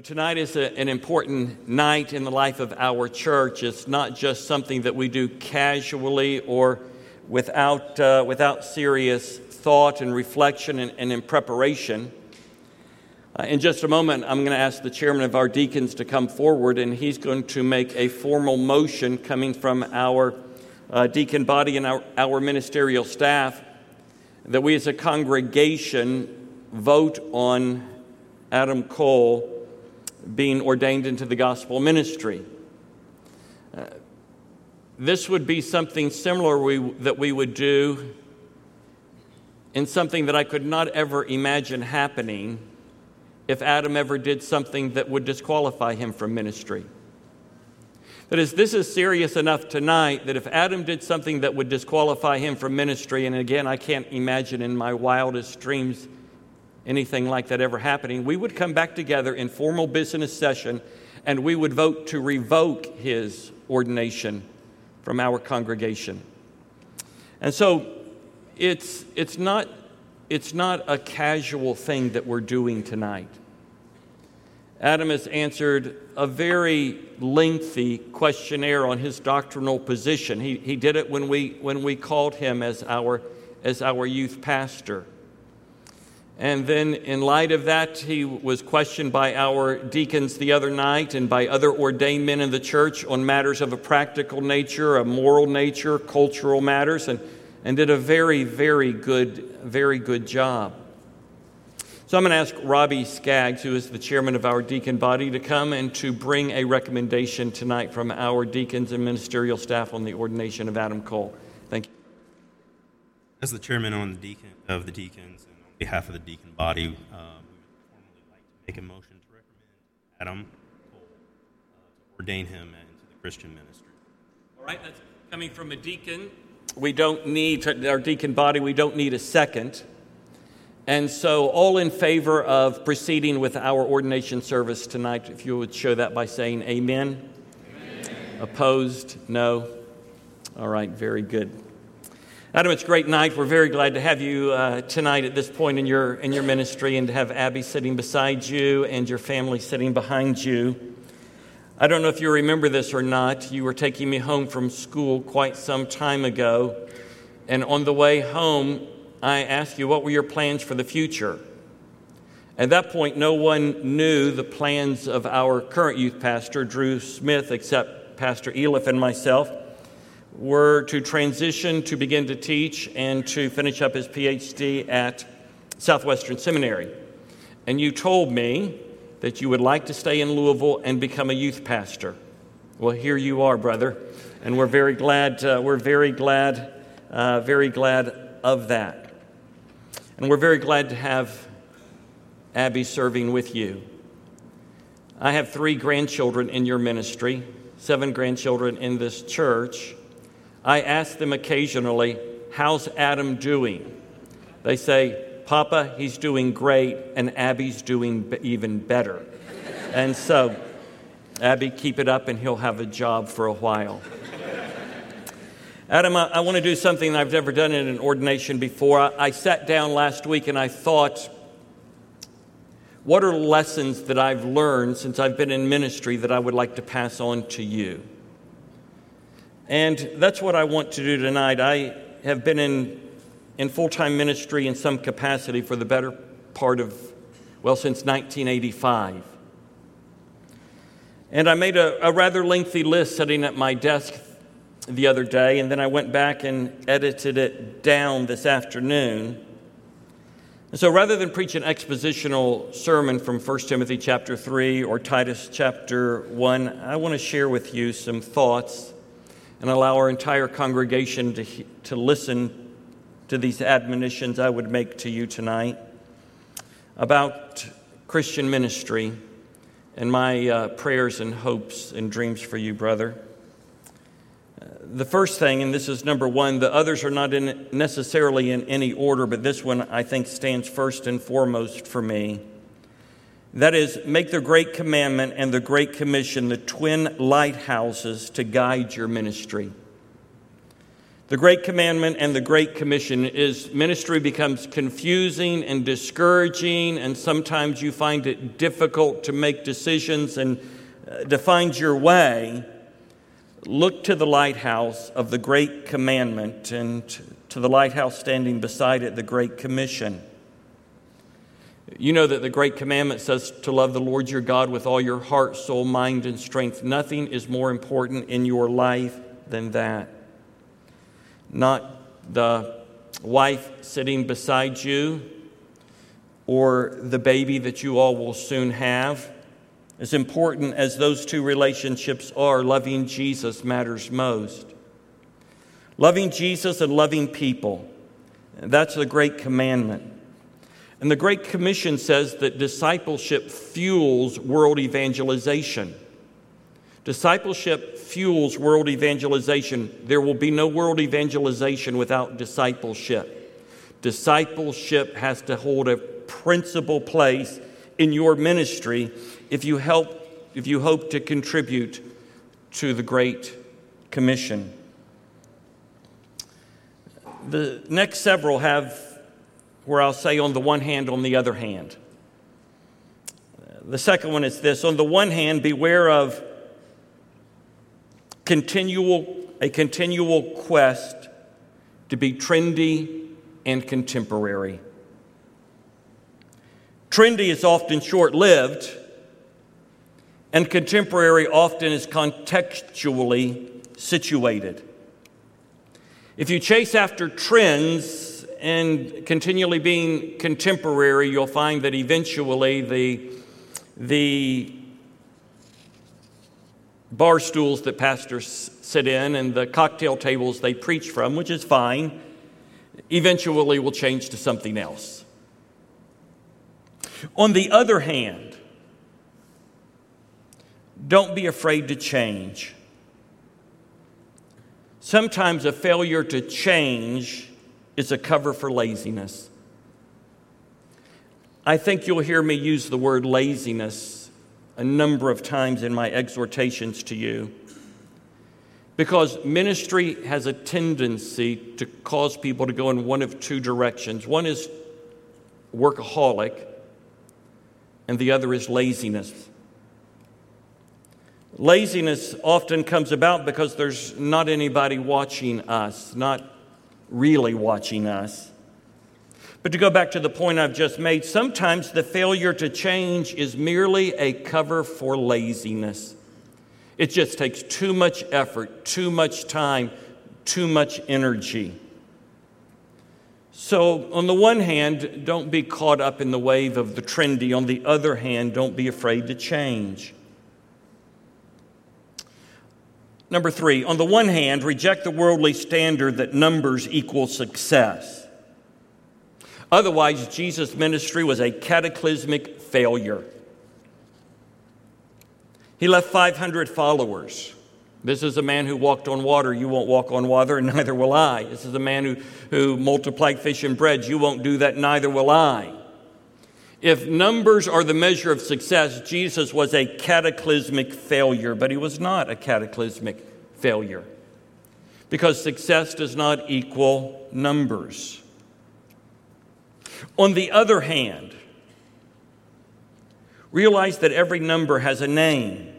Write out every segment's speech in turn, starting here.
Tonight is a, an important night in the life of our church. It's not just something that we do casually or without, uh, without serious thought and reflection and, and in preparation. Uh, in just a moment, I'm going to ask the chairman of our deacons to come forward, and he's going to make a formal motion coming from our uh, deacon body and our, our ministerial staff that we as a congregation vote on Adam Cole being ordained into the gospel ministry. Uh, this would be something similar we, that we would do in something that I could not ever imagine happening if Adam ever did something that would disqualify him from ministry. That is, this is serious enough tonight that if Adam did something that would disqualify him from ministry, and again, I can't imagine in my wildest dreams anything like that ever happening, we would come back together in formal business session and we would vote to revoke his ordination from our congregation. And so it's, it's, not, it's not a casual thing that we're doing tonight. Adam has answered a very lengthy questionnaire on his doctrinal position. He, he did it when we, when we called him as our, as our youth pastor. And then, in light of that, he was questioned by our deacons the other night and by other ordained men in the church on matters of a practical nature, a moral nature, cultural matters, and, and did a very, very good, very good job. So I'm going to ask Robbie Skaggs, who is the chairman of our deacon body, to come and to bring a recommendation tonight from our deacons and ministerial staff on the ordination of Adam Cole. Thank you. As the chairman on the deacon, of the deacons, behalf of the deacon body, uh, we would formally like to make a motion to recommend Adam Cole uh, to ordain him into the Christian ministry. All right, that's coming from a deacon. We don't need, our deacon body, we don't need a second. And so, all in favor of proceeding with our ordination service tonight, if you would show that by saying amen. amen. Opposed? No. All right, very good. Adam, it's a great night. We're very glad to have you uh, tonight at this point in your, in your ministry and to have Abby sitting beside you and your family sitting behind you. I don't know if you remember this or not. You were taking me home from school quite some time ago. And on the way home, I asked you, What were your plans for the future? At that point, no one knew the plans of our current youth pastor, Drew Smith, except Pastor Eliff and myself were to transition to begin to teach and to finish up his PhD at Southwestern Seminary. And you told me that you would like to stay in Louisville and become a youth pastor. Well, here you are, brother, and we're very glad. Uh, we're very glad, uh, very glad of that, and we're very glad to have Abby serving with you. I have three grandchildren in your ministry, seven grandchildren in this church. I ask them occasionally, How's Adam doing? They say, Papa, he's doing great, and Abby's doing even better. and so, Abby, keep it up, and he'll have a job for a while. Adam, I, I want to do something I've never done in an ordination before. I, I sat down last week and I thought, what are lessons that I've learned since I've been in ministry that I would like to pass on to you? And that's what I want to do tonight. I have been in, in full time ministry in some capacity for the better part of, well, since 1985. And I made a, a rather lengthy list sitting at my desk the other day, and then I went back and edited it down this afternoon. And so rather than preach an expositional sermon from 1 Timothy chapter 3 or Titus chapter 1, I want to share with you some thoughts and allow our entire congregation to, to listen to these admonitions I would make to you tonight about Christian ministry and my uh, prayers and hopes and dreams for you, brother. Uh, the first thing, and this is number one, the others are not in necessarily in any order, but this one I think stands first and foremost for me. That is, make the Great Commandment and the Great Commission the twin lighthouses to guide your ministry. the Great Commandment and the Great Commission is ministry becomes confusing and discouraging, and sometimes you find it difficult to make decisions and uh, to find your way. Look to the lighthouse of the Great Commandment and to the lighthouse standing beside it, the Great Commission. You know that the Great Commandment says to love the Lord your God with all your heart, soul, mind, and strength. Nothing is more important in your life than that not the wife sitting beside you or the baby that you all will soon have. As important as those two relationships are, loving Jesus matters most. Loving Jesus and loving people. That's the great commandment. And the Great Commission says that discipleship fuels world evangelization. Discipleship fuels world evangelization. There will be no world evangelization without discipleship. Discipleship has to hold a principal place in your ministry if you help if you hope to contribute to the great commission. The next several have where I'll say on the one hand on the other hand. The second one is this on the one hand beware of continual, a continual quest to be trendy and contemporary. Trendy is often short lived, and contemporary often is contextually situated. If you chase after trends and continually being contemporary, you'll find that eventually the, the bar stools that pastors sit in and the cocktail tables they preach from, which is fine, eventually will change to something else. On the other hand, don't be afraid to change. Sometimes a failure to change is a cover for laziness. I think you'll hear me use the word laziness a number of times in my exhortations to you. Because ministry has a tendency to cause people to go in one of two directions. One is workaholic, and the other is laziness. Laziness often comes about because there's not anybody watching us, not really watching us. But to go back to the point I've just made, sometimes the failure to change is merely a cover for laziness. It just takes too much effort, too much time, too much energy. So, on the one hand, don't be caught up in the wave of the trendy. On the other hand, don't be afraid to change. Number three, on the one hand, reject the worldly standard that numbers equal success. Otherwise, Jesus' ministry was a cataclysmic failure. He left 500 followers. This is a man who walked on water. You won't walk on water, and neither will I. This is a man who, who multiplied fish and bread. You won't do that, neither will I. If numbers are the measure of success, Jesus was a cataclysmic failure, but he was not a cataclysmic failure because success does not equal numbers. On the other hand, realize that every number has a name.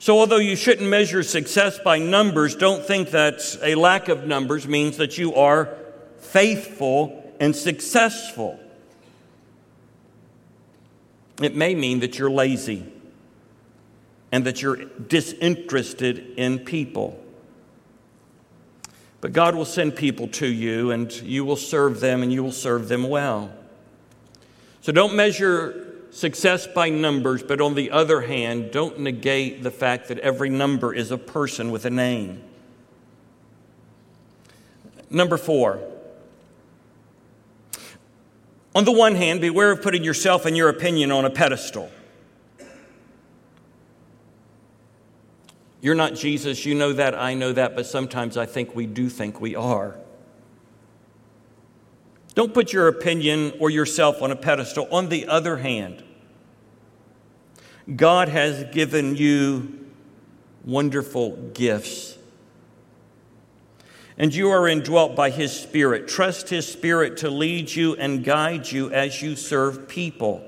So, although you shouldn't measure success by numbers, don't think that a lack of numbers means that you are faithful and successful. It may mean that you're lazy and that you're disinterested in people. But God will send people to you, and you will serve them, and you will serve them well. So don't measure success by numbers, but on the other hand, don't negate the fact that every number is a person with a name. Number four. On the one hand, beware of putting yourself and your opinion on a pedestal. You're not Jesus, you know that, I know that, but sometimes I think we do think we are. Don't put your opinion or yourself on a pedestal. On the other hand, God has given you wonderful gifts. And you are indwelt by His Spirit. Trust His Spirit to lead you and guide you as you serve people.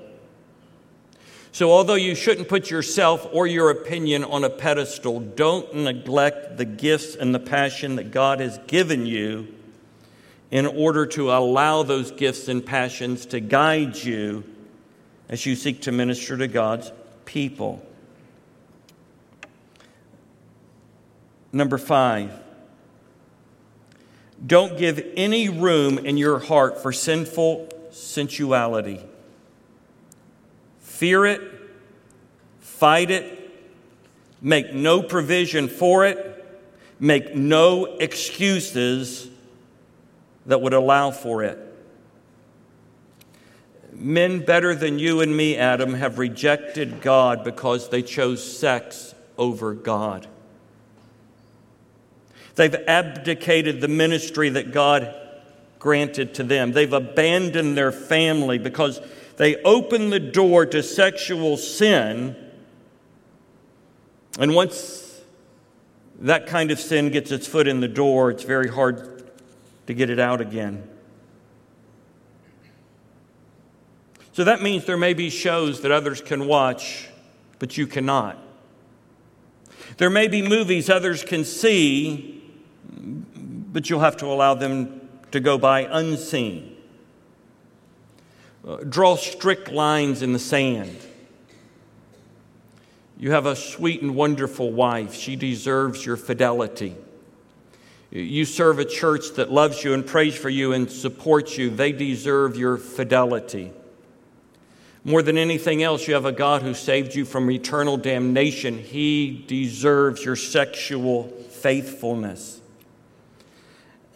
So, although you shouldn't put yourself or your opinion on a pedestal, don't neglect the gifts and the passion that God has given you in order to allow those gifts and passions to guide you as you seek to minister to God's people. Number five, don't give any room in your heart for sinful sensuality. Fear it, fight it, make no provision for it, make no excuses that would allow for it. Men better than you and me, Adam, have rejected God because they chose sex over God. They've abdicated the ministry that God granted to them. They've abandoned their family because they open the door to sexual sin. And once that kind of sin gets its foot in the door, it's very hard to get it out again. So that means there may be shows that others can watch, but you cannot. There may be movies others can see, but you'll have to allow them to go by unseen. Uh, draw strict lines in the sand. You have a sweet and wonderful wife. She deserves your fidelity. You serve a church that loves you and prays for you and supports you. They deserve your fidelity. More than anything else, you have a God who saved you from eternal damnation. He deserves your sexual faithfulness.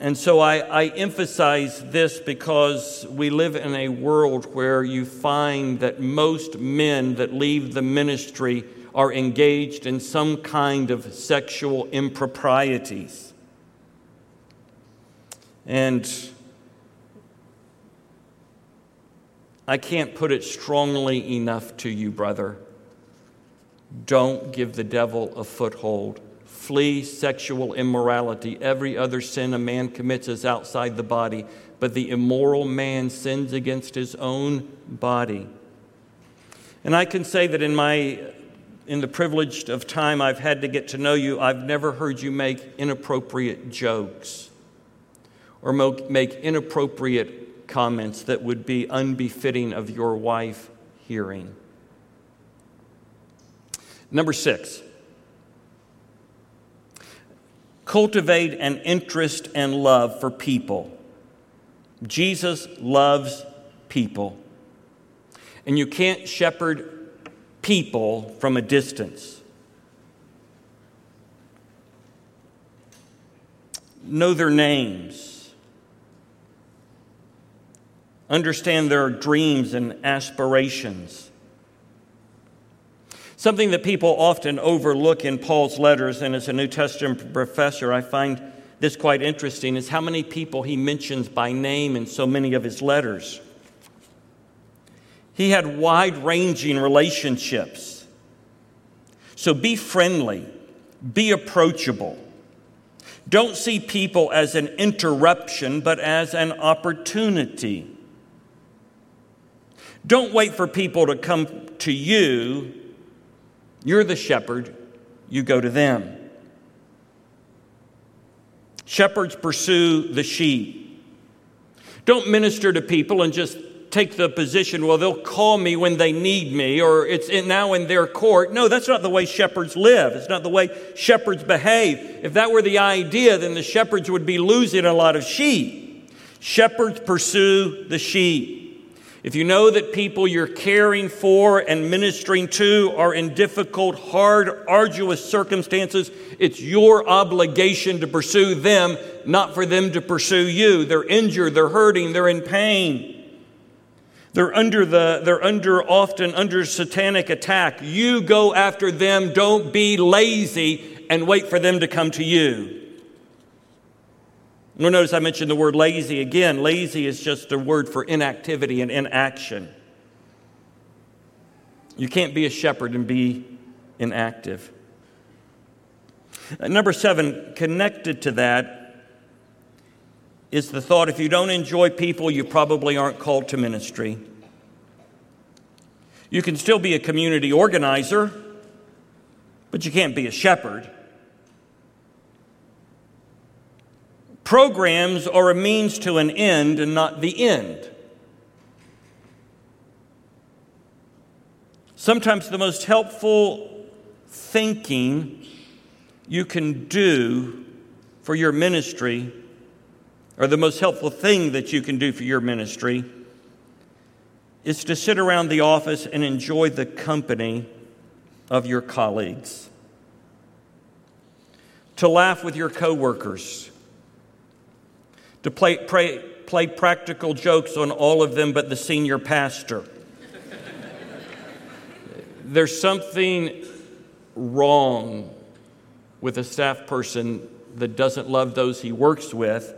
And so I, I, emphasize this because we live in a world where you find that most men that leave the ministry are engaged in some kind of sexual improprieties. And I can't put it strongly enough to you, brother. Don't give the devil a foothold Flee sexual immorality. Every other sin a man commits is outside the body, but the immoral man sins against his own body. And I can say that in my in the privilege of time I've had to get to know you, I've never heard you make inappropriate jokes or make inappropriate comments that would be unbefitting of your wife hearing. Number six, Cultivate an interest and love for people. Jesus loves people. And you can't shepherd people from a distance. Know their names. Understand their dreams and aspirations. Something that people often overlook in Paul's letters, and as a New Testament professor, I find this quite interesting, is how many people he mentions by name in so many of his letters. He had wide ranging relationships. So be friendly, be approachable. Don't see people as an interruption, but as an opportunity. Don't wait for people to come to you you're the shepherd, you go to them. Shepherds pursue the sheep. Don't minister to people and just take the position, well, they'll call me when they need me, or it's in, now in their court. No, that's not the way shepherds live. It's not the way shepherds behave. If that were the idea, then the shepherds would be losing a lot of sheep. Shepherds pursue the sheep. If you know that people you're caring for and ministering to are in difficult, hard, arduous circumstances, it's your obligation to pursue them, not for them to pursue you. They're injured, they're hurting, they're in pain. They're under the they're under often under satanic attack. You go after them, don't be lazy and wait for them to come to you. You'll notice I mentioned the word lazy again. Lazy is just a word for inactivity and inaction. You can't be a shepherd and be inactive. Uh, number seven, connected to that, is the thought if you don't enjoy people, you probably aren't called to ministry. You can still be a community organizer, but you can't be a shepherd. Programs are a means to an end and not the end. Sometimes the most helpful thinking you can do for your ministry, or the most helpful thing that you can do for your ministry, is to sit around the office and enjoy the company of your colleagues, to laugh with your coworkers, to play, play, play practical jokes on all of them but the senior pastor there's something wrong with a staff person that doesn't love those he works with,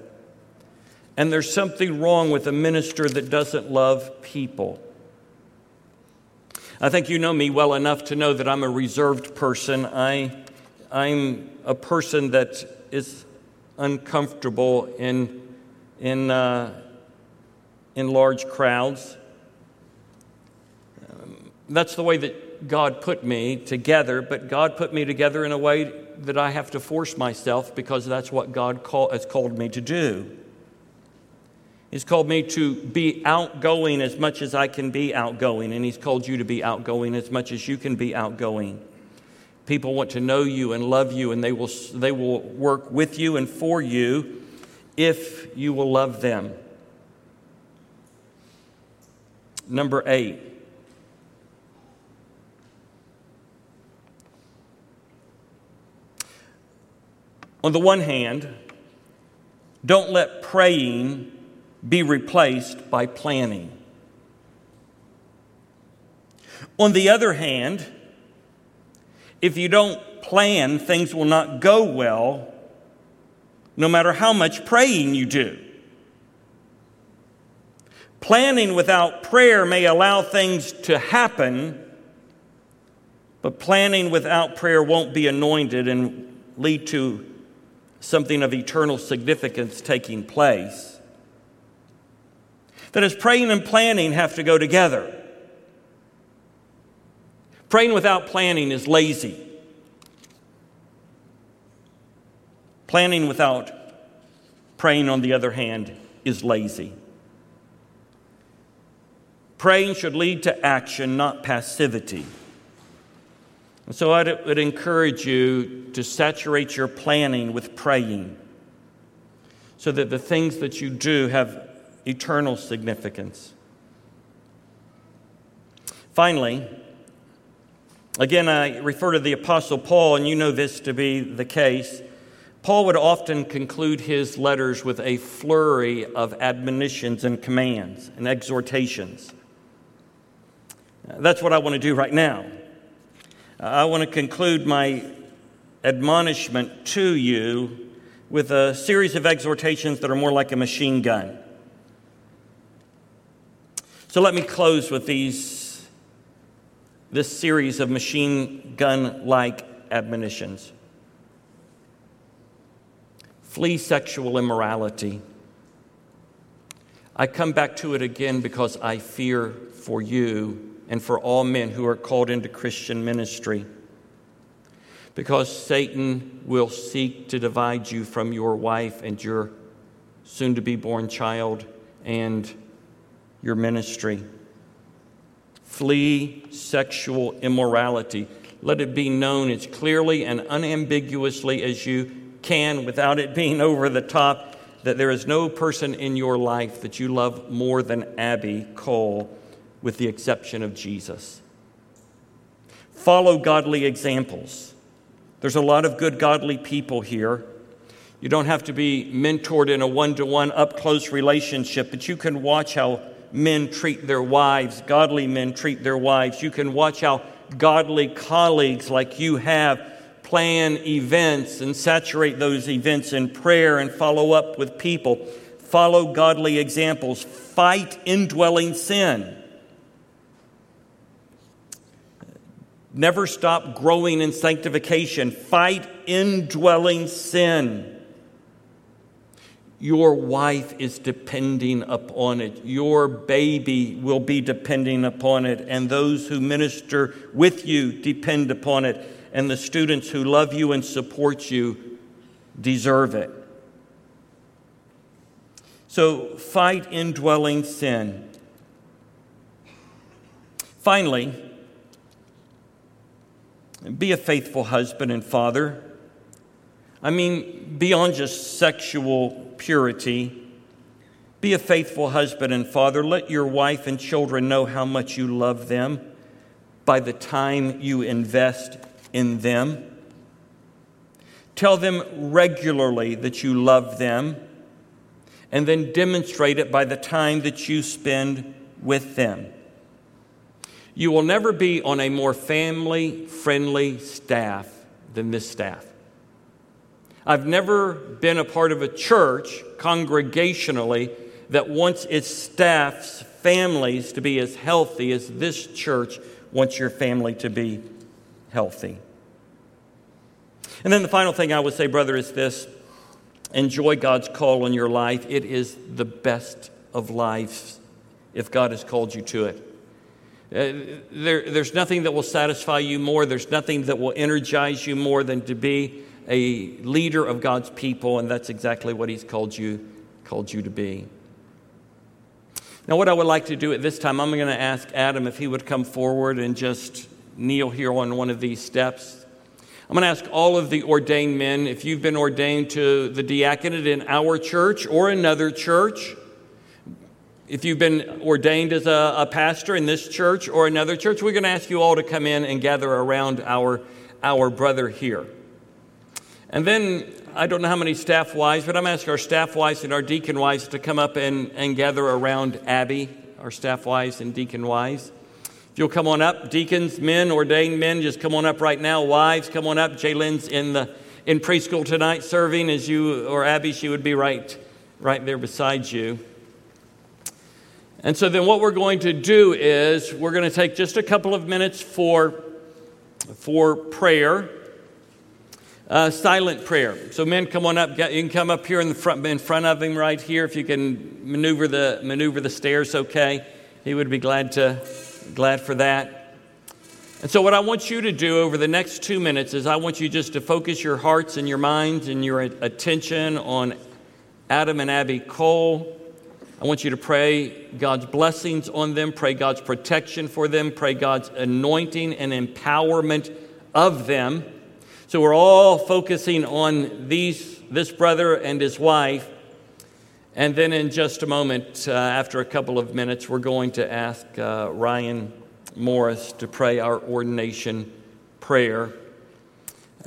and there's something wrong with a minister that doesn't love people. I think you know me well enough to know that I'm a reserved person. I, I'm a person that is uncomfortable in, in, uh, in large crowds. Um, that's the way that God put me together, but God put me together in a way that I have to force myself because that's what God call, has called me to do. He's called me to be outgoing as much as I can be outgoing, and He's called you to be outgoing as much as you can be outgoing. People want to know you and love you, and they will, they will work with you and for you if you will love them. Number eight, On the one hand, don't let praying be replaced by planning. On the other hand, if you don't plan, things will not go well, no matter how much praying you do. Planning without prayer may allow things to happen, but planning without prayer won't be anointed and lead to something of eternal significance taking place. That is, praying and planning have to go together. Praying without planning is lazy. Planning without praying, on the other hand, is lazy. Praying should lead to action, not passivity. And so I would encourage you to saturate your planning with praying so that the things that you do have eternal significance. Finally, again, I refer to the Apostle Paul, and you know this to be the case. Paul would often conclude his letters with a flurry of admonitions and commands and exhortations. That's what I want to do right now. I want to conclude my admonishment to you with a series of exhortations that are more like a machine gun. So let me close with these, this series of machine gun like admonitions. Flee sexual immorality. I come back to it again because I fear for you and for all men who are called into Christian ministry. Because Satan will seek to divide you from your wife and your soon to be born child and your ministry. Flee sexual immorality. Let it be known as clearly and unambiguously as you can without it being over the top that there is no person in your life that you love more than Abby Cole with the exception of Jesus. Follow godly examples. There's a lot of good, godly people here. You don't have to be mentored in a one to one, up close relationship, but you can watch how men treat their wives, godly men treat their wives. You can watch how godly colleagues like you have plan events and saturate those events in prayer and follow up with people. Follow godly examples. Fight indwelling sin. Never stop growing in sanctification. Fight indwelling sin. Your wife is depending upon it. Your baby will be depending upon it. And those who minister with you depend upon it. And the students who love you and support you deserve it. So fight indwelling sin. Finally, be a faithful husband and father. I mean, beyond just sexual purity, be a faithful husband and father. Let your wife and children know how much you love them by the time you invest in them. Tell them regularly that you love them, and then demonstrate it by the time that you spend with them. You will never be on a more family friendly staff than this staff. I've never been a part of a church congregationally that wants its staff's families to be as healthy as this church wants your family to be healthy. And then the final thing I would say, brother, is this enjoy God's call on your life. It is the best of lives if God has called you to it. Uh, there, there's nothing that will satisfy you more, there's nothing that will energize you more than to be a leader of God's people, and that's exactly what He's called you, called you to be. Now, what I would like to do at this time, I'm going to ask Adam if he would come forward and just kneel here on one of these steps. I'm going to ask all of the ordained men if you've been ordained to the diaconate in our church or another church if you've been ordained as a, a, pastor in this church or another church, we're going to ask you all to come in and gather around our, our brother here. And then, I don't know how many staff wives, but I'm asking our staff wives and our deacon wives to come up and, and gather around Abby, our staff wives and deacon wives. If you'll come on up, deacons, men, ordained men, just come on up right now. Wives, come on up. Jaylyn's in the in preschool tonight serving as you or Abby, she would be right, right there beside you. And so then what we're going to do is we're going to take just a couple of minutes for, for prayer, uh, silent prayer. So men, come on up. You can come up here in the front, in front of him right here. If you can maneuver the maneuver the stairs, okay. He would be glad to glad for that. And so what I want you to do over the next two minutes is I want you just to focus your hearts and your minds and your attention on Adam and Abby Cole I want you to pray God's blessings on them, pray God's protection for them, pray God's anointing and empowerment of them. So we're all focusing on these, this brother and his wife. And then in just a moment, uh, after a couple of minutes, we're going to ask uh, Ryan Morris to pray our ordination prayer.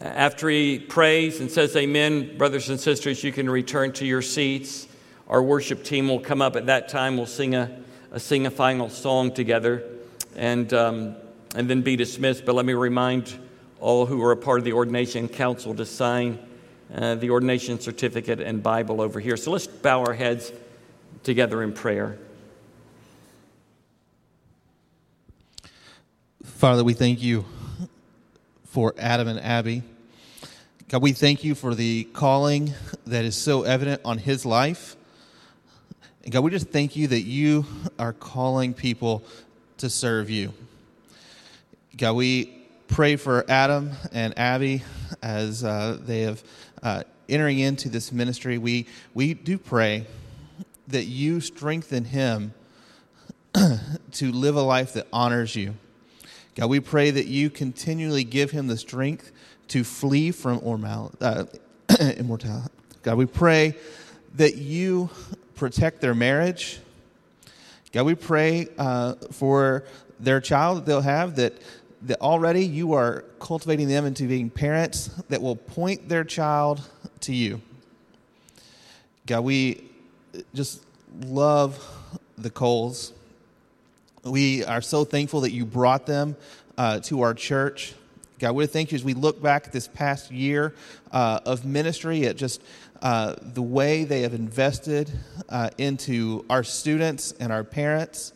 After he prays and says amen, brothers and sisters, you can return to your seats. Our worship team will come up at that time. We'll sing a, a sing a final song together and, um, and then be dismissed. But let me remind all who are a part of the ordination council to sign uh, the ordination certificate and Bible over here. So let's bow our heads together in prayer. Father, we thank you for Adam and Abby. God, we thank you for the calling that is so evident on his life. And God, we just thank you that you are calling people to serve you. God, we pray for Adam and Abby as uh, they have uh, entering into this ministry. We we do pray that you strengthen him to live a life that honors you. God, we pray that you continually give him the strength to flee from uh, immortality. God, we pray that you protect their marriage. God, we pray uh, for their child that they'll have that, that already you are cultivating them into being parents that will point their child to you. God, we just love the Coles. We are so thankful that you brought them uh, to our church. God, we thank you as we look back this past year uh, of ministry at just uh, the way they have invested uh, into our students and our parents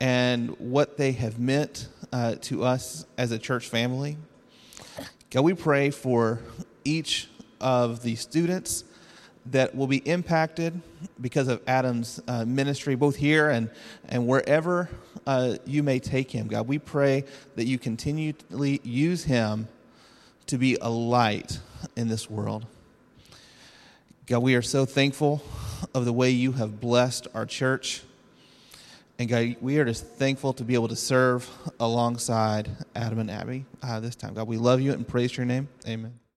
and what they have meant uh, to us as a church family. God, we pray for each of the students that will be impacted because of Adam's uh, ministry, both here and, and wherever uh, you may take him. God, we pray that you continually use him to be a light in this world. God, we are so thankful of the way you have blessed our church. And God, we are just thankful to be able to serve alongside Adam and Abby uh, this time. God, we love you and praise your name. Amen.